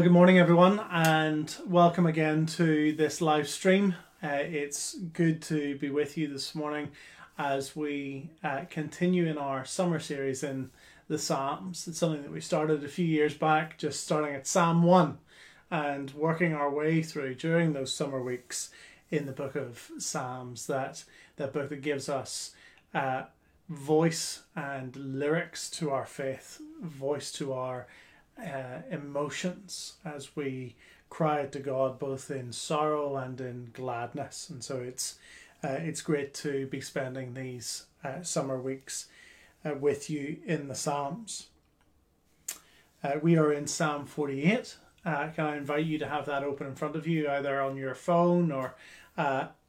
Well, good morning, everyone, and welcome again to this live stream. Uh, it's good to be with you this morning as we uh, continue in our summer series in the Psalms. It's something that we started a few years back, just starting at Psalm 1 and working our way through during those summer weeks in the book of Psalms, that, that book that gives us uh, voice and lyrics to our faith, voice to our uh, emotions as we cry out to God both in sorrow and in gladness. And so it's uh, it's great to be spending these uh, summer weeks uh, with you in the Psalms. Uh, we are in Psalm 48. Uh, can I invite you to have that open in front of you, either on your phone or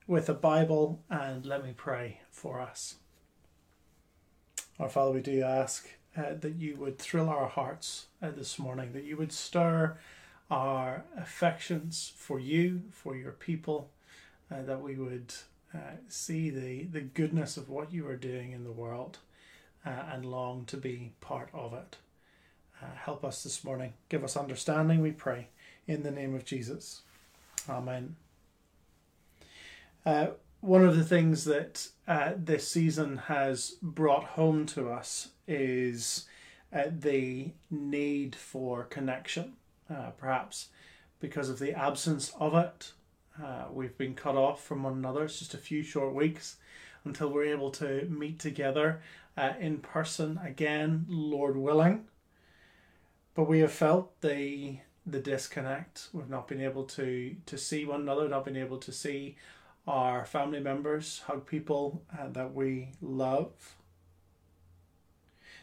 with a Bible? And let me pray for us. Our Father, we do ask uh, that you would thrill our hearts uh, this morning, that you would stir our affections for you, for your people, uh, that we would uh, see the, the goodness of what you are doing in the world uh, and long to be part of it. Uh, help us this morning. Give us understanding, we pray, in the name of Jesus. Amen. One of the things that this season has brought home to us is uh, the need for connection, uh, perhaps because of the absence of it. Uh, we've been cut off from one another. It's just a few short weeks until we're able to meet together uh, in person again, Lord willing. But we have felt the the disconnect. We've not been able to to see one another, not been able to see our family members, hug people uh, that we love.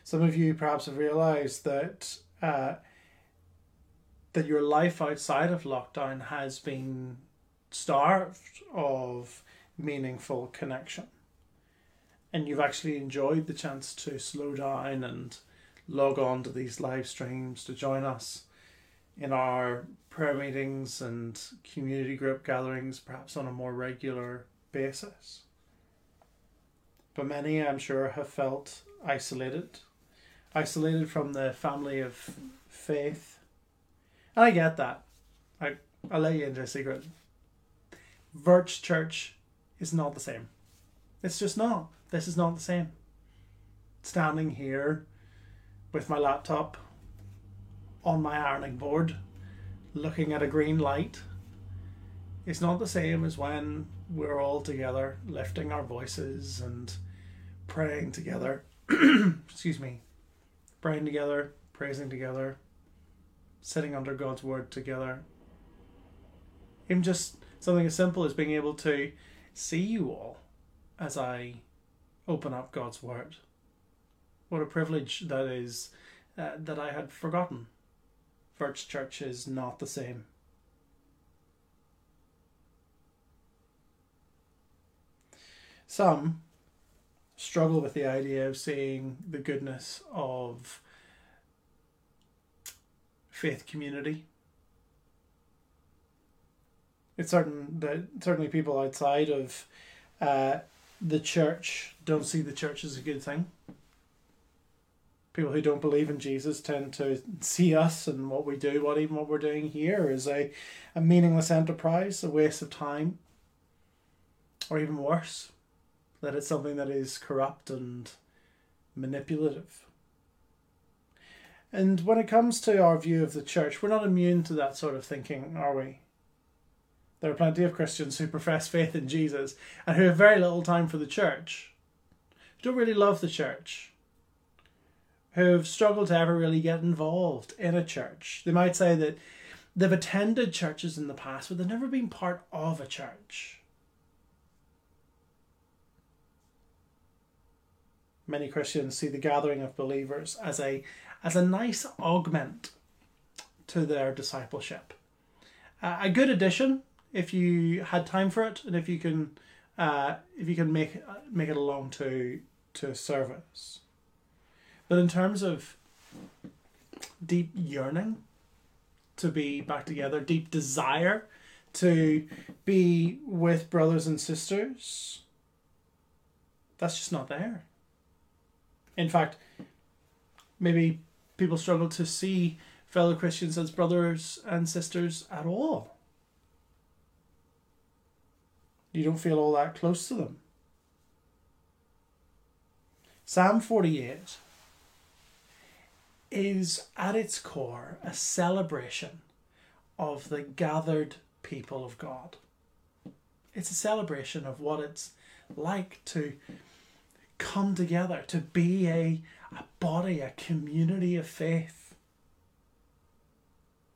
Some of you perhaps have realized that uh, that your life outside of lockdown has been starved of meaningful connection. And you've actually enjoyed the chance to slow down and log on to these live streams to join us in our prayer meetings and community group gatherings, perhaps on a more regular basis. But many, I'm sure, have felt isolated isolated from the family of faith. And I get that. I, I'll let you into a secret. Virch Church is not the same. It's just not. This is not the same. Standing here with my laptop on my ironing board, looking at a green light, it's not the same as when we're all together, lifting our voices and praying together. Excuse me praying together, praising together, sitting under God's word together. Even just something as simple as being able to see you all as I open up God's word. What a privilege that is uh, that I had forgotten. Virch Church is not the same. Some struggle with the idea of seeing the goodness of faith community. It's certain that certainly people outside of uh, the church don't see the church as a good thing. People who don't believe in Jesus tend to see us and what we do, what even what we're doing here, as a, a meaningless enterprise, a waste of time, or even worse, that it's something that is corrupt and manipulative. And when it comes to our view of the church, we're not immune to that sort of thinking, are we? There are plenty of Christians who profess faith in Jesus and who have very little time for the church, who don't really love the church, who have struggled to ever really get involved in a church. They might say that they've attended churches in the past, but they've never been part of a church. many Christians see the gathering of believers as a as a nice augment to their discipleship. Uh, a good addition if you had time for it and if you can uh, if you can make make it along to to service. But in terms of deep yearning to be back together, deep desire to be with brothers and sisters, that's just not there. In fact, maybe people struggle to see fellow Christians as brothers and sisters at all. You don't feel all that close to them. Psalm 48 is at its core a celebration of the gathered people of God. It's a celebration of what it's like to come together, to be a, a body, a community of faith.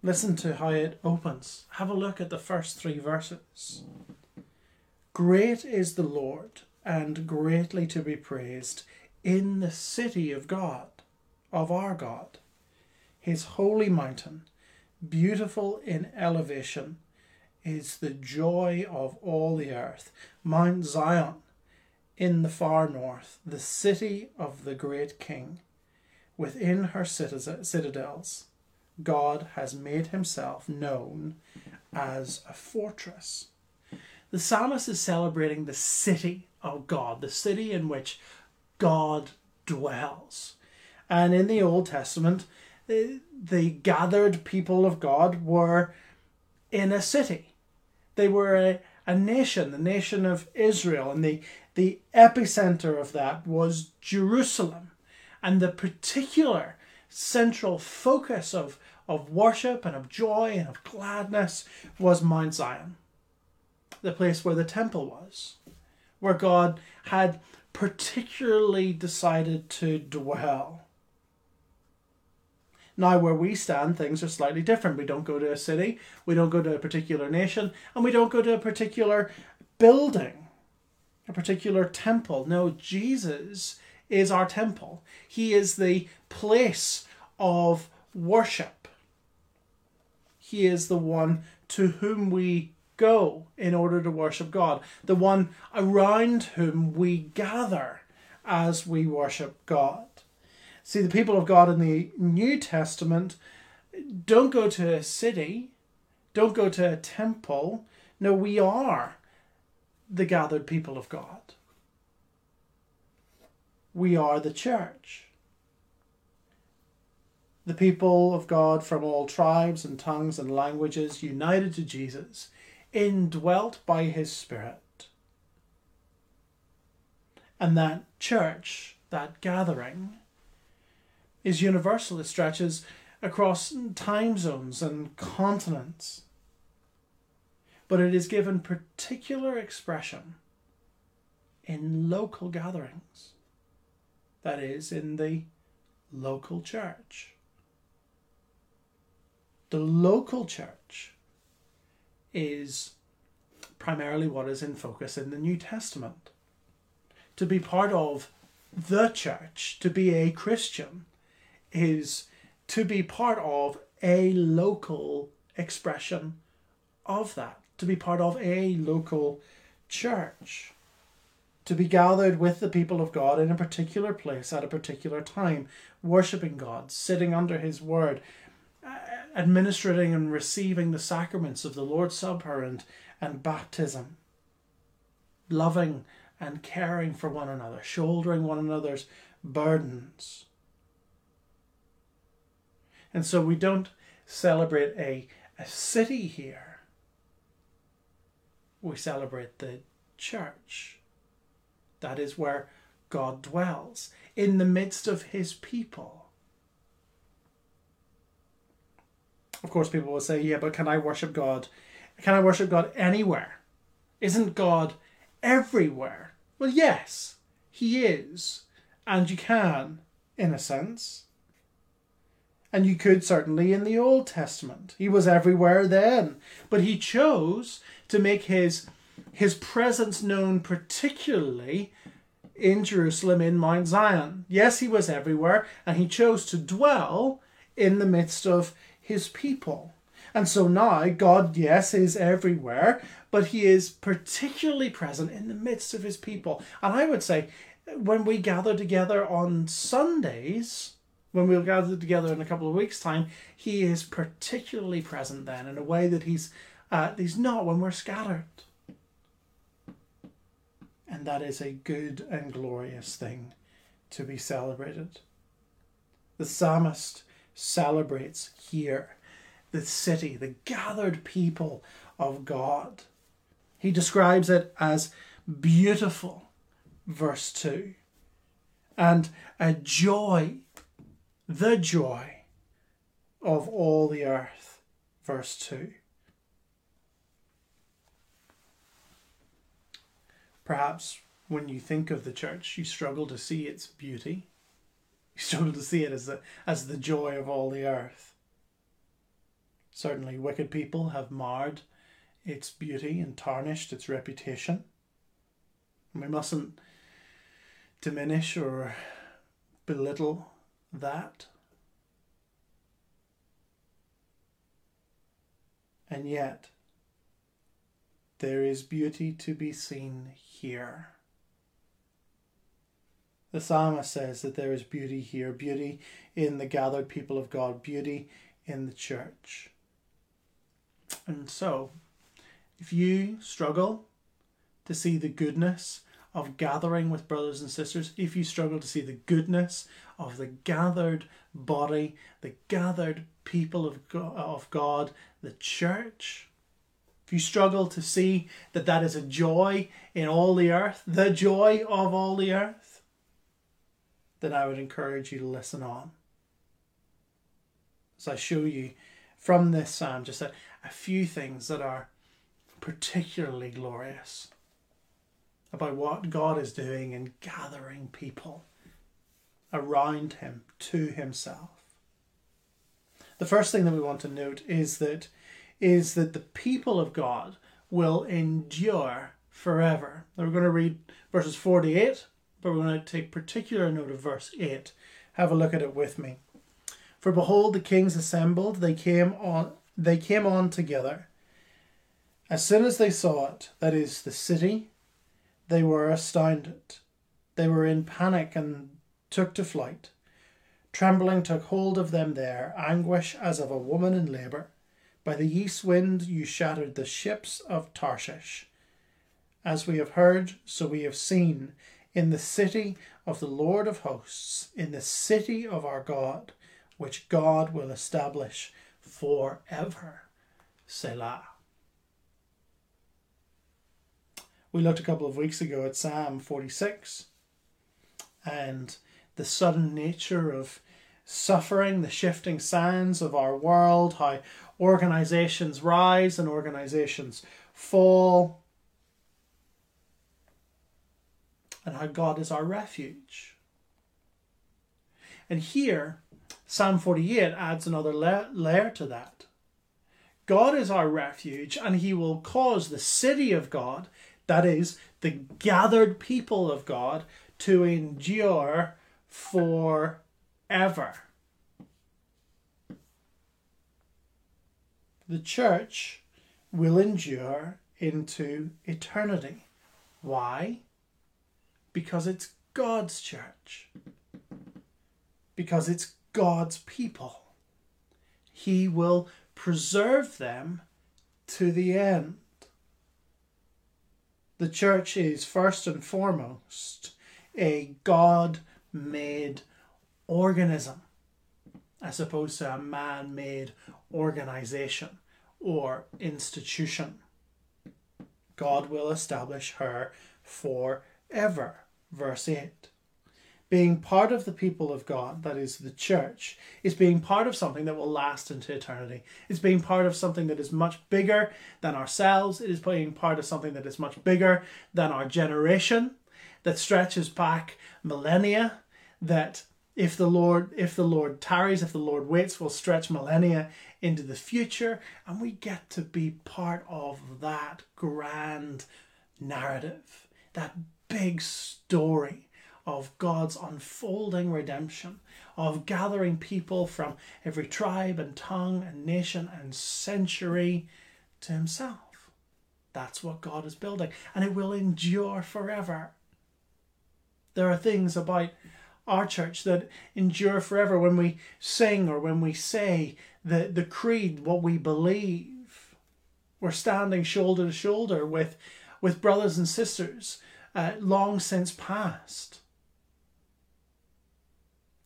Listen to how it opens. Have a look at the first three verses. Great is the Lord, and greatly to be praised in the city of God, of our God, his holy mountain, beautiful in elevation, is the joy of all the earth. Mount Zion in the far north, the city of the great king. Within her citadels, God has made himself known as a fortress. The psalmist is celebrating the city of God, the city in which God dwells. And in the Old Testament, the, the gathered people of God were in a city. They were a, a nation, the nation of Israel, and the, the epicenter of that was Jerusalem. And the particular central focus of, of worship and of joy and of gladness was Mount Zion, the place where the temple was, where God had particularly decided to dwell. Now, where we stand, things are slightly different. We don't go to a city, we don't go to a particular nation, and we don't go to a particular building, a particular temple. No, Jesus is our temple, He is the place of worship. He is the one to whom we go in order to worship God, the one around whom we gather as we worship God. See, the people of God in the New Testament don't go to a city, don't go to a temple. No, we are the gathered people of God. We are the church. The people of God from all tribes and tongues and languages united to Jesus, indwelt by his Spirit. And that church, that gathering, is universal. It stretches across time zones and continents. But it is given particular expression in local gatherings, that is, in the local church. The local church is primarily what is in focus in the New Testament. To be part of the church, to be a Christian, is to be part of a local expression of that, to be part of a local church, to be gathered with the people of God in a particular place at a particular time, worshipping God, sitting under His word, uh, administering and receiving the sacraments of the Lord's Supper and, and baptism, loving and caring for one another, shouldering one another's burdens and so we don't celebrate a, a city here. We celebrate the church. That is where God dwells, in the midst of his people. Of course, people will say, yeah, but can I worship God? Can I worship God anywhere? Isn't God everywhere? Well, yes, he is. And you can, in a sense. And you could certainly in the Old Testament. He was everywhere then. But he chose to make his, his presence known particularly in Jerusalem in Mount Zion. Yes, he was everywhere, and he chose to dwell in the midst of his people. And so now, God, yes, is everywhere, but he is particularly present in the midst of his people. And I would say, when we gather together on Sundays, when we'll gather together in a couple of weeks' time, he is particularly present then in a way that he's uh, he's not when we're scattered. And that is a good and glorious thing to be celebrated. The psalmist celebrates here the city, the gathered people of God. He describes it as beautiful, verse 2, and a joy, the joy of all the earth, verse 2. Perhaps when you think of the church, you struggle to see its beauty. You struggle to see it as the, as the joy of all the earth. Certainly, wicked people have marred its beauty and tarnished its reputation. we mustn't diminish or belittle that. And yet, there is beauty to be seen here. The psalmist says that there is beauty here, beauty in the gathered people of God, beauty in the church. And so, if you struggle to see the goodness of gathering with brothers and sisters, if you struggle to see the goodness of the gathered body, the gathered people of God, of God the church, if you struggle to see that that is a joy in all the earth, the joy of all the earth, then I would encourage you to listen on. As I show you from this psalm just a, a few things that are particularly glorious about what God is doing in gathering people around Him to Himself. The first thing that we want to note is that is that the people of God will endure forever. Now we're going to read verses 48, but we're going to take particular note of verse 8. Have a look at it with me. For behold, the kings assembled, they came on they came on together. As soon as they saw it, that is, the city, they were astounded. They were in panic and took to flight. Trembling took hold of them there, anguish as of a woman in labour. By the east wind you shattered the ships of Tarshish. As we have heard, so we have seen, in the city of the Lord of hosts, in the city of our God, which God will establish forever. Selah. We looked a couple of weeks ago at Psalm 46 and the sudden nature of suffering, the shifting sands of our world, how organizations rise and organizations fall, and how God is our refuge. And here, Psalm 48 adds another la- layer to that. God is our refuge, and He will cause the city of God, that is, the gathered people of God, to endure forever. The church will endure into eternity. Why? Because it's God's church. Because it's God's people. He will preserve them to the end. The church is first and foremost a God made organism as opposed to a man made organization or institution. God will establish her forever. Verse 8 being part of the people of God, that is the church, is being part of something that will last into eternity. It's being part of something that is much bigger than ourselves. It is being part of something that is much bigger than our generation, that stretches back millennia, that if the Lord if the Lord tarries, if the Lord waits, will stretch millennia into the future, and we get to be part of that grand narrative, that big story of God's unfolding redemption, of gathering people from every tribe and tongue and nation and century to Himself. That's what God is building, and it will endure forever. There are things about our church that endure forever when we sing or when we say the, the creed, what we believe. We're standing shoulder to shoulder with, with brothers and sisters uh, long since past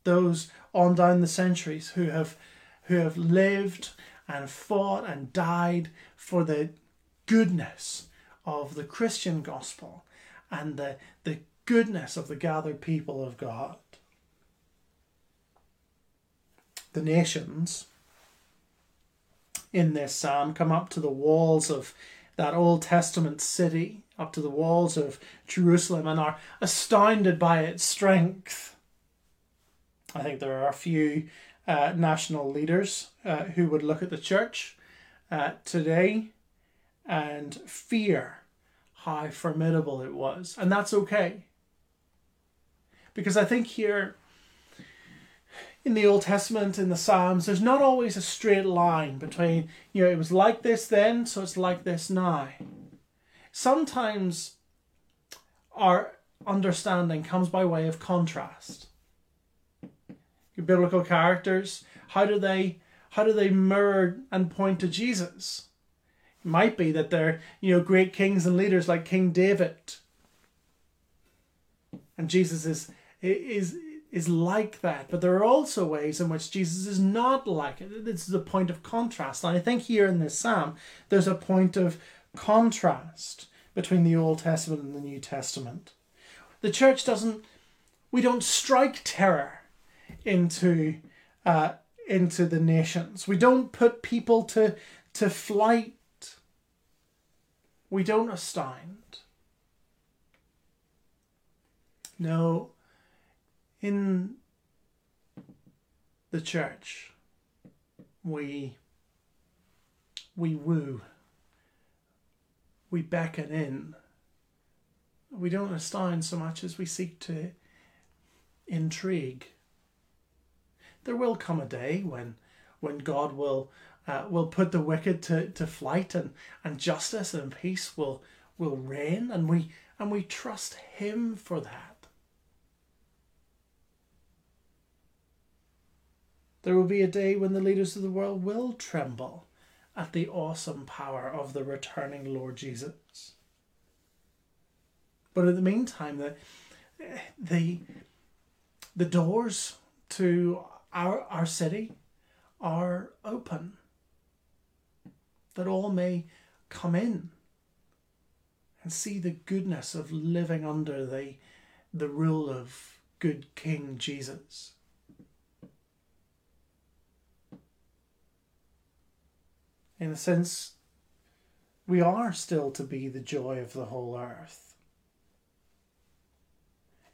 those on down the centuries who have who have lived and fought and died for the goodness of the Christian gospel and the, the goodness of the gathered people of God. The nations in this psalm come up to the walls of that Old Testament city, up to the walls of Jerusalem, and are astounded by its strength. I think there are a few uh, national leaders uh, who would look at the church uh, today and fear how formidable it was. And that's okay. Because I think here in the Old Testament, in the Psalms, there's not always a straight line between, you know, it was like this then, so it's like this now. Sometimes our understanding comes by way of contrast. Biblical characters, how do they how do they mirror and point to Jesus? It might be that they're, you know, great kings and leaders like King David. And Jesus is is is like that. But there are also ways in which Jesus is not like it. This is a point of contrast. And I think here in this psalm, there's a point of contrast between the Old Testament and the New Testament. The church doesn't, we don't strike terror into, uh, into the nations. We don't put people to, to flight. We don't astound. No, in the church, we we woo, we beckon in. We don't astound so much as we seek to intrigue. There will come a day when when God will uh, will put the wicked to, to flight and, and justice and peace will will reign and we and we trust him for that. There will be a day when the leaders of the world will tremble at the awesome power of the returning Lord Jesus. But in the meantime, the, the, the doors to our, our city are open, that all may come in and see the goodness of living under the, the rule of good King Jesus. in a sense, we are still to be the joy of the whole earth.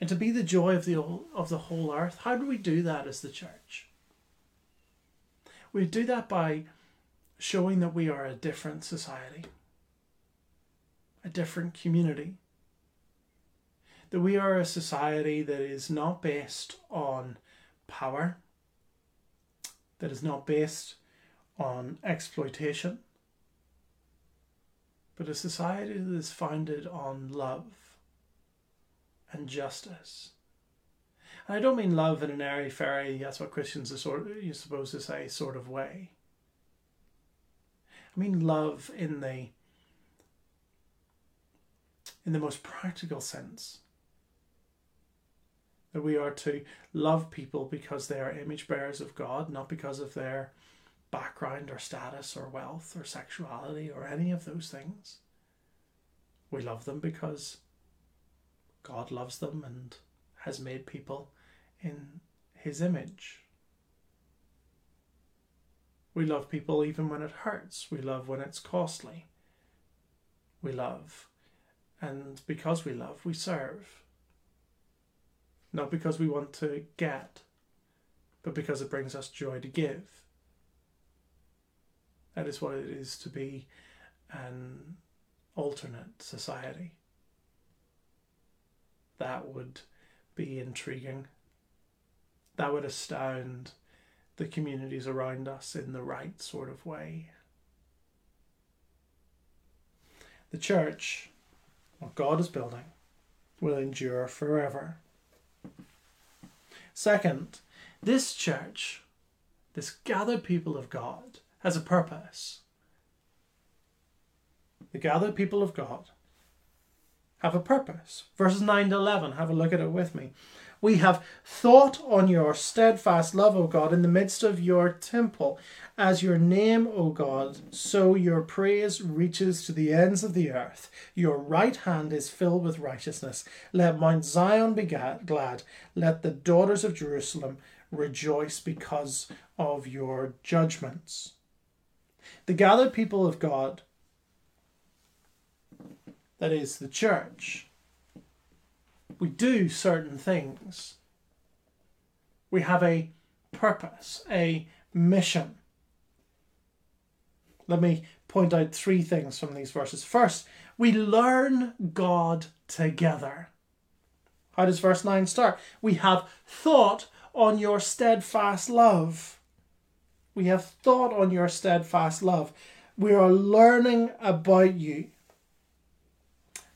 And to be the joy of the, of the whole earth, how do we do that as the church? We do that by showing that we are a different society, a different community. That we are a society that is not based on power, that is not based on exploitation, but a society that is founded on love and justice. And I don't mean love in an airy fairy, that's what Christians are sort of, you're supposed to say, sort of way. I mean love in the in the most practical sense. That we are to love people because they are image bearers of God, not because of their background or status or wealth or sexuality or any of those things. We love them because God loves them and has made people in His image. We love people even when it hurts. We love when it's costly. We love. And because we love, we serve. Not because we want to get, but because it brings us joy to give. That is what it is to be an alternate society. That would be intriguing. That would astound the communities around us in the right sort of way. The church, what God is building, will endure forever. Second, this church, this gathered people of God, has a purpose. The gathered people of God have a purpose. Verses 9 to 11, have a look at it with me. We have thought on your steadfast love, O God, in the midst of your temple. As your name, O God, so your praise reaches to the ends of the earth. Your right hand is filled with righteousness. Let Mount Zion be glad. Let the daughters of Jerusalem rejoice because of your judgments. The gathered people of God, that is the church, we do certain things. We have a purpose, a mission. Let me point out three things from these verses. First, we learn God together. How does verse 9 start? We have thought on your steadfast love. We have thought on your steadfast love. We are learning about you.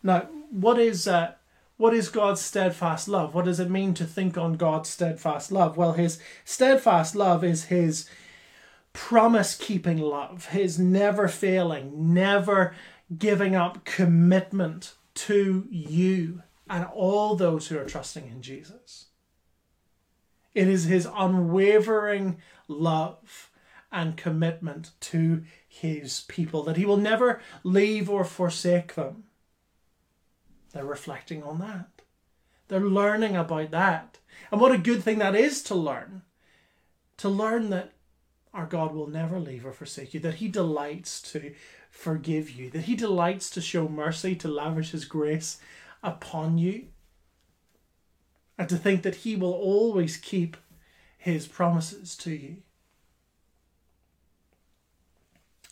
Now, what is uh, what is God's steadfast love? What does it mean to think on God's steadfast love? Well, his steadfast love is his promise keeping love, his never failing, never giving up commitment to you and all those who are trusting in Jesus. It is his unwavering love and commitment to his people that he will never leave or forsake them. They're reflecting on that. They're learning about that. And what a good thing that is to learn. To learn that our God will never leave or forsake you, that He delights to forgive you, that He delights to show mercy, to lavish His grace upon you, and to think that He will always keep His promises to you.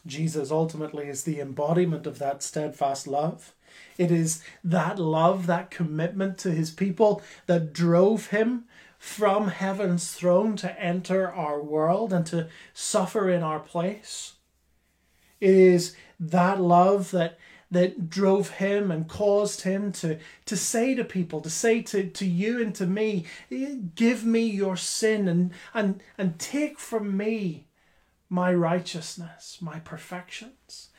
Jesus ultimately is the embodiment of that steadfast love. It is that love, that commitment to his people that drove him from heaven's throne to enter our world and to suffer in our place. It is that love that that drove him and caused him to, to say to people, to say to, to you and to me, give me your sin and, and, and take from me my righteousness, my perfections.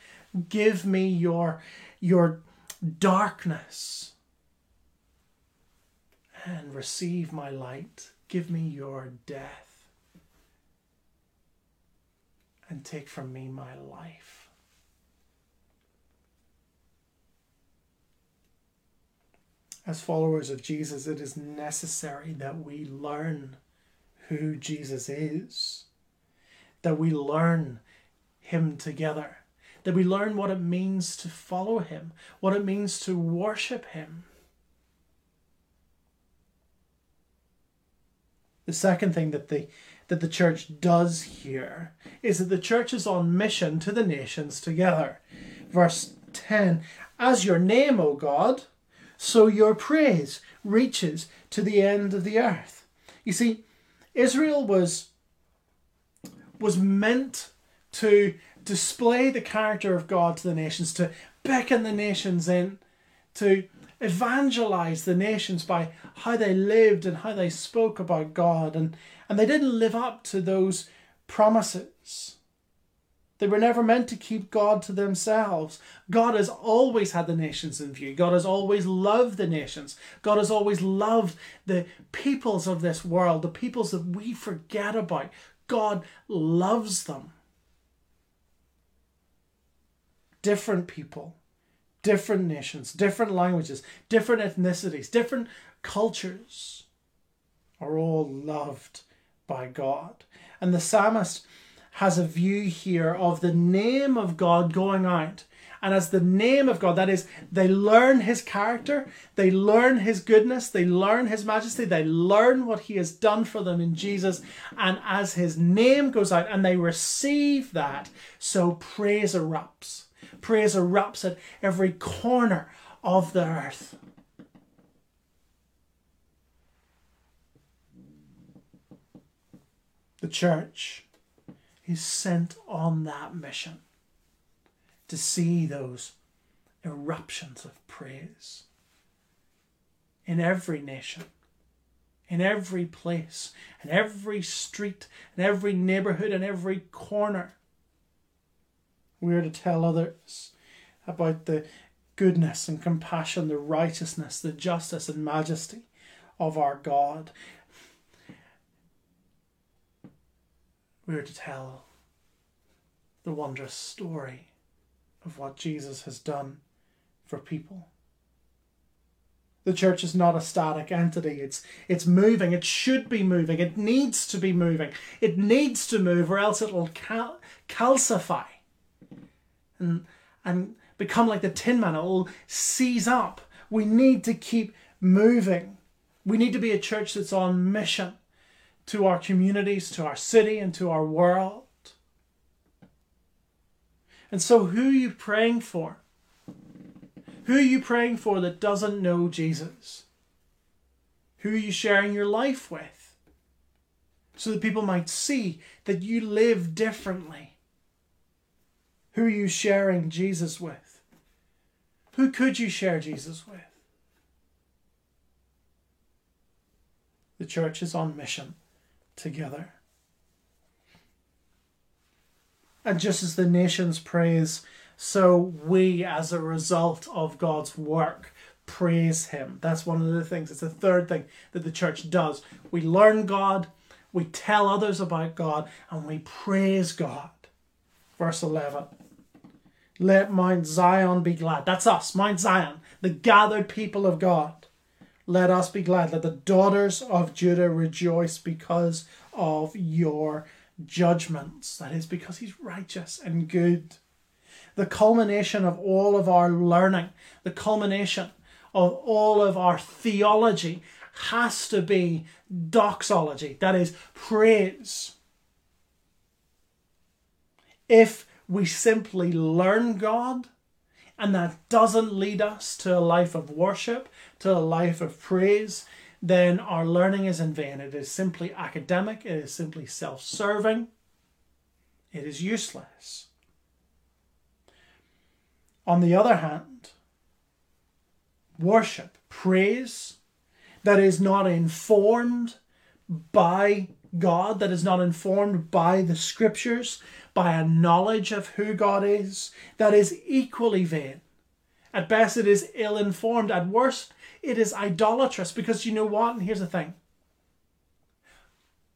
Give me your, your darkness and receive my light. Give me your death and take from me my life. As followers of Jesus, it is necessary that we learn who Jesus is, that we learn Him together that we learn what it means to follow Him, what it means to worship Him. The second thing that the that the church does here is that the church is on mission to the nations together. Verse 10 As your name, O God, so your praise reaches to the end of the earth. You see, Israel was was meant to display the character of God to the nations, to beckon the nations in, to evangelize the nations by how they lived and how they spoke about God. And, and they didn't live up to those promises. They were never meant to keep God to themselves. God has always had the nations in view. God has always loved the nations. God has always loved the peoples of this world, the peoples that we forget about. God loves them. Different people, different nations, different languages, different ethnicities, different cultures are all loved by God. And the psalmist has a view here of the name of God going out. And as the name of God, that is, they learn his character, they learn his goodness, they learn his majesty, they learn what he has done for them in Jesus. And as his name goes out and they receive that, so praise erupts praise erupts at every corner of the earth. The church is sent on that mission to see those eruptions of praise in every nation, in every place, in every street, in every neighborhood, in every corner. We are to tell others about the goodness and compassion, the righteousness, the justice and majesty of our God. We are to tell the wondrous story of what Jesus has done for people. The church is not a static entity. It's it's moving. It should be moving. It needs to be moving. It needs to move, or else it'll cal- calcify and and become like the Tin Man. It'll seize up. We need to keep moving. We need to be a church that's on mission to our communities, to our city, and to our world. And so, who are you praying for? Who are you praying for that doesn't know Jesus? Who are you sharing your life with? So that people might see that you live differently. Who are you sharing Jesus with? Who could you share Jesus with? The church is on mission together. And just as the nations praise, so we, as a result of God's work, praise Him. That's one of the things. It's the third thing that the church does. We learn God, we tell others about God, and we praise God. Verse 11. Let Mount Zion be glad. That's us, Mount Zion, the gathered people of God. Let us be glad. Let the daughters of Judah rejoice because of your judgments. That is because he's righteous and good. The culmination of all of our learning, the culmination of all of our theology has to be doxology, that is, praise. If we simply learn God and that doesn't lead us to a life of worship, to a life of praise, then our learning is in vain. It is simply academic, it is simply self serving, it is useless. On the other hand, worship, praise that is not informed by God, that is not informed by the scriptures, by a knowledge of who God is, that is equally vain. At best, it is ill informed. At worst, it is idolatrous because you know what? And here's the thing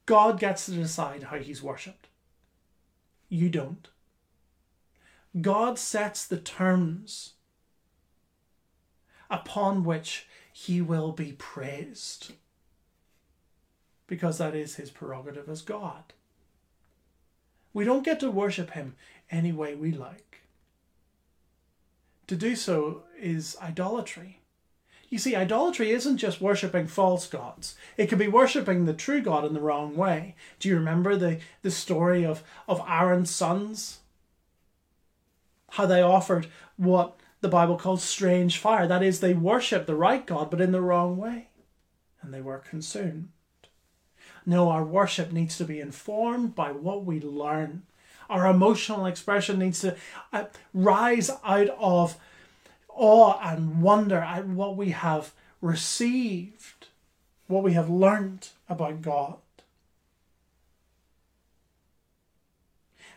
God gets to decide how he's worshipped. You don't. God sets the terms upon which he will be praised because that is his prerogative as God. We don't get to worship him any way we like. To do so is idolatry. You see, idolatry isn't just worshipping false gods. It can be worshipping the true God in the wrong way. Do you remember the, the story of, of Aaron's sons? How they offered what the Bible calls strange fire. That is, they worshipped the right God, but in the wrong way. And they were consumed. No, our worship needs to be informed by what we learn. Our emotional expression needs to uh, rise out of awe and wonder at what we have received, what we have learned about God.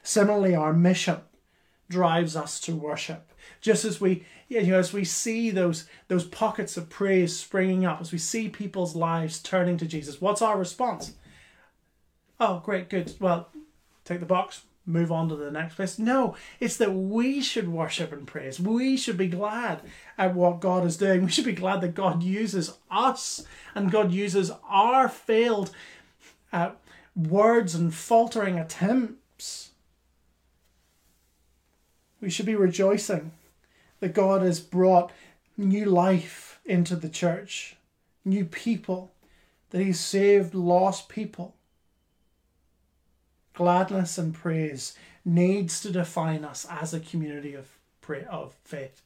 Similarly, our mission drives us to worship. Just as we, you know, as we see those those pockets of praise springing up, as we see people's lives turning to Jesus, what's our response? Oh, great, good. Well, take the box, move on to the next place. No, it's that we should worship and praise. We should be glad at what God is doing. We should be glad that God uses us and God uses our failed uh, words and faltering attempts. We should be rejoicing that God has brought new life into the church, new people, that He's saved lost people gladness and praise needs to define us as a community of pray, of faith.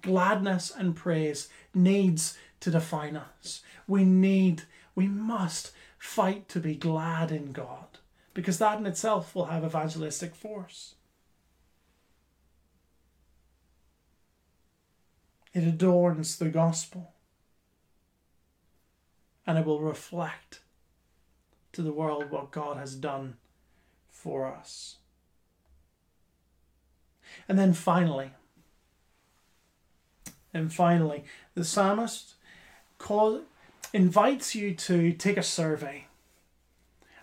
Gladness and praise needs to define us. We need, we must fight to be glad in God because that in itself will have evangelistic force. It adorns the gospel and it will reflect to the world what God has done for us. And then finally, and finally, the psalmist called, invites you to take a survey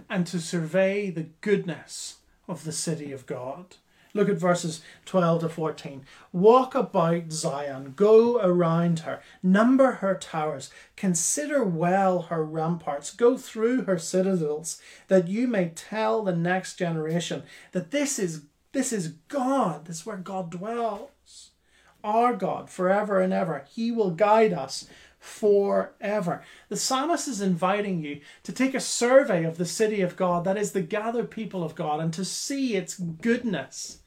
and to survey the goodness of the city of God. Look at verses 12 to 14. Walk about Zion, go around her, number her towers, consider well her ramparts, go through her citadels, that you may tell the next generation that this is this is God, this is where God dwells. Our God forever and ever. He will guide us forever. The psalmist is inviting you to take a survey of the city of God, that is the gathered people of God, and to see its goodness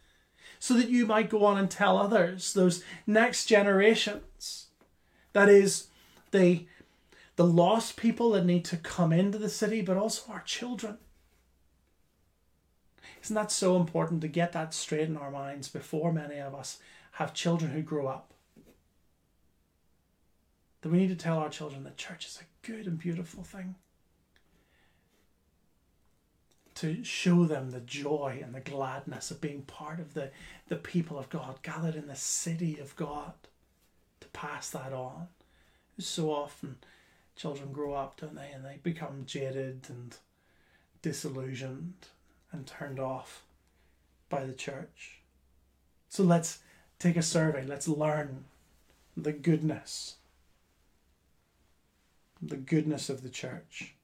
so that you might go on and tell others, those next generations. That is, the, the lost people that need to come into the city, but also our children. Isn't that so important to get that straight in our minds before many of us have children who grow up? That we need to tell our children that church is a good and beautiful thing. To show them the joy and the gladness of being part of the, the people of God, gathered in the city of God, to pass that on. So often children grow up, don't they, and they become jaded and disillusioned and turned off by the church. So let's take a survey, let's learn the goodness the goodness of the church.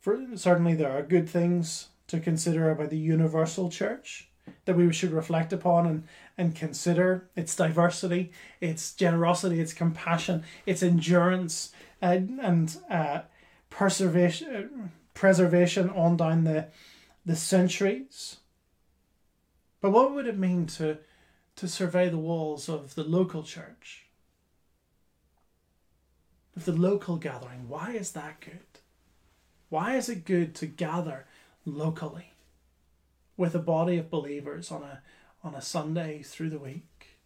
For certainly there are good things to consider about the universal church that we should reflect upon and, and consider its diversity, its generosity, its compassion, its endurance, and, and uh, preservation, preservation on down the, the centuries. But what would it mean to, to survey the walls of the local church? Of the local gathering. Why is that good? Why is it good to gather locally with a body of believers on a on a Sunday through the week?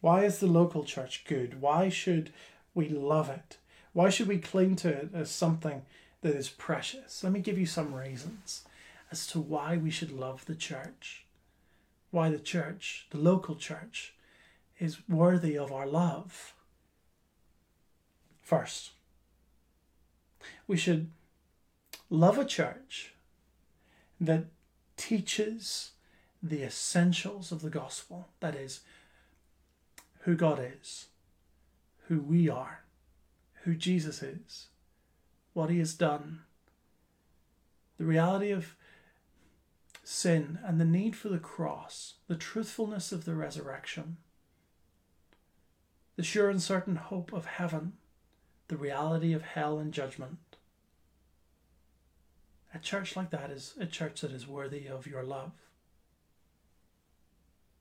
Why is the local church good? Why should we love it? Why should we cling to it as something that is precious? Let me give you some reasons as to why we should love the church. Why the church, the local church, is worthy of our love. First, we should love a church that teaches the essentials of the gospel that is, who God is, who we are, who Jesus is, what he has done, the reality of sin and the need for the cross, the truthfulness of the resurrection the sure and certain hope of heaven, the reality of hell and judgment. A church like that is a church that is worthy of your love.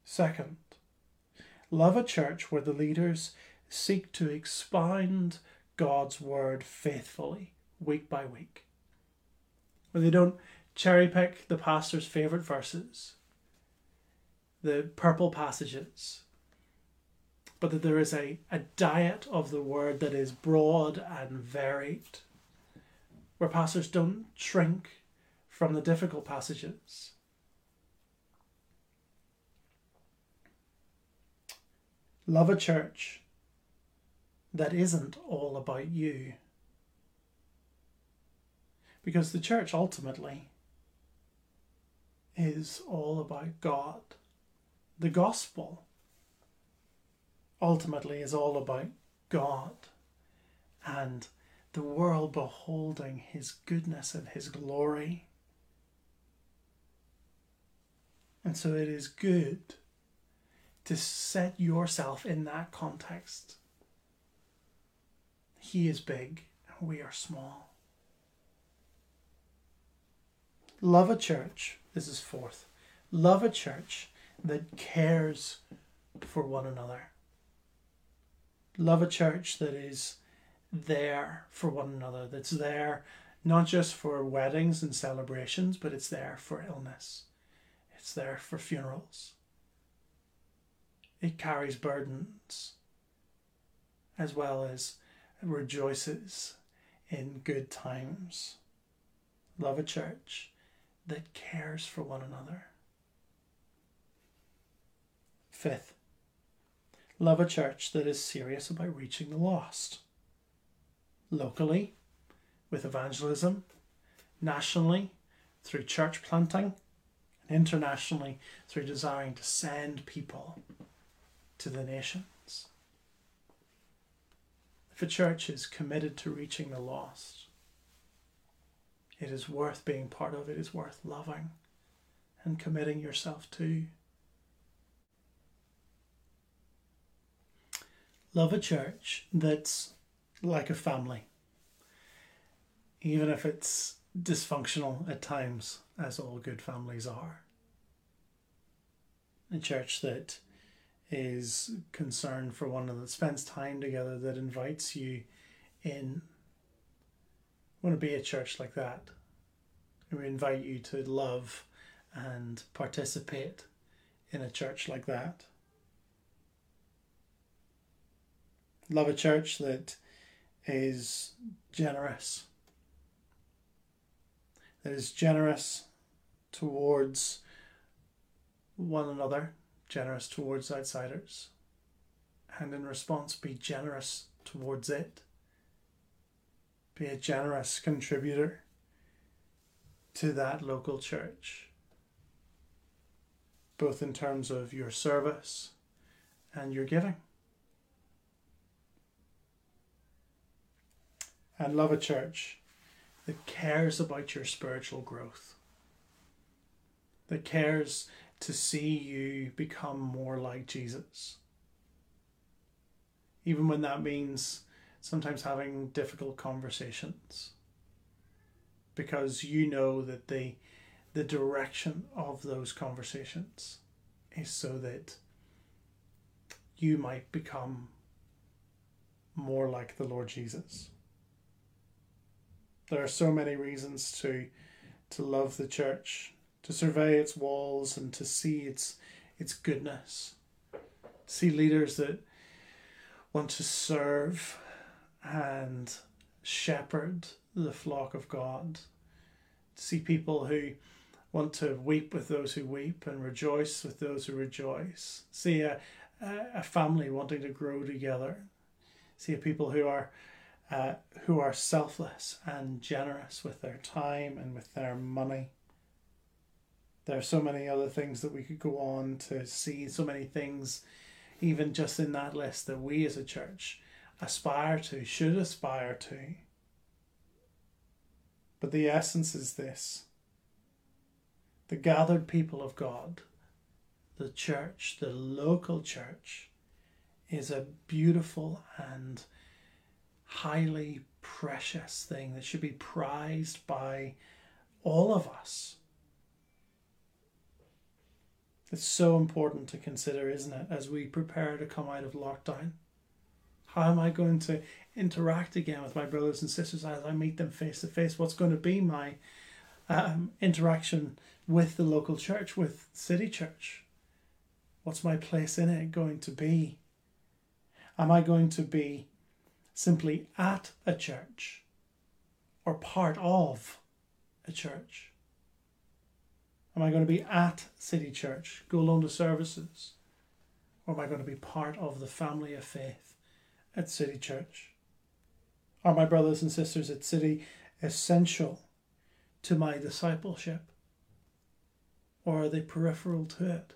Second, love a church where the leaders seek to expound God's word faithfully, week by week. Where they don't cherry pick the pastor's favourite verses, the purple passages, but that there is a, a diet of the word that is broad and varied, where pastors don't shrink from the difficult passages. Love a church that isn't all about you. Because the church ultimately is all about God. The gospel ultimately is all about God and the world beholding His goodness and His glory. And so it is good to set yourself in that context. He is big, and we are small. Love a church, this is fourth. Love a church that cares for one another. Love a church that is there for one another, that's there not just for weddings and celebrations, but it's there for illness, it's there for funerals. It carries burdens as well as rejoices in good times. Love a church that cares for one another. Fifth, Love a church that is serious about reaching the lost. Locally, with evangelism, nationally, through church planting, and internationally, through desiring to send people to the nations. If a church is committed to reaching the lost, it is worth being part of, it is worth loving and committing yourself to. Love a church that's like a family, even if it's dysfunctional at times, as all good families are. A church that is concerned for one another, that spends time together, that invites you in. I want to be a church like that. We invite you to love and participate in a church like that. Love a church that is generous, that is generous towards one another, generous towards outsiders, and in response, be generous towards it. Be a generous contributor to that local church, both in terms of your service and your giving. And love a church that cares about your spiritual growth, that cares to see you become more like Jesus. Even when that means sometimes having difficult conversations because you know that the the direction of those conversations is so that you might become more like the Lord Jesus. There are so many reasons to to love the church, to survey its walls and to see its its goodness. See leaders that want to serve and shepherd the flock of God. See people who want to weep with those who weep and rejoice with those who rejoice. See a, a family wanting to grow together. See people who are uh, who are selfless and generous with their time and with their money. There are so many other things that we could go on to see, so many things, even just in that list, that we as a church aspire to, should aspire to. But the essence is this the gathered people of God, the church, the local church, is a beautiful and highly precious thing that should be prized by all of us. It's so important to consider, isn't it, as we prepare to come out of lockdown? How am I going to interact again with my brothers and sisters as I meet them face to face? What's going to be my um, interaction with the local church, with City Church? What's my place in it going to be? Am I going to be simply at a church or part of a church? Am I going to be at City Church, go along to services? Or am I going to be part of the family of faith at City Church? Are my brothers and sisters at City essential to my discipleship? Or are they peripheral to it?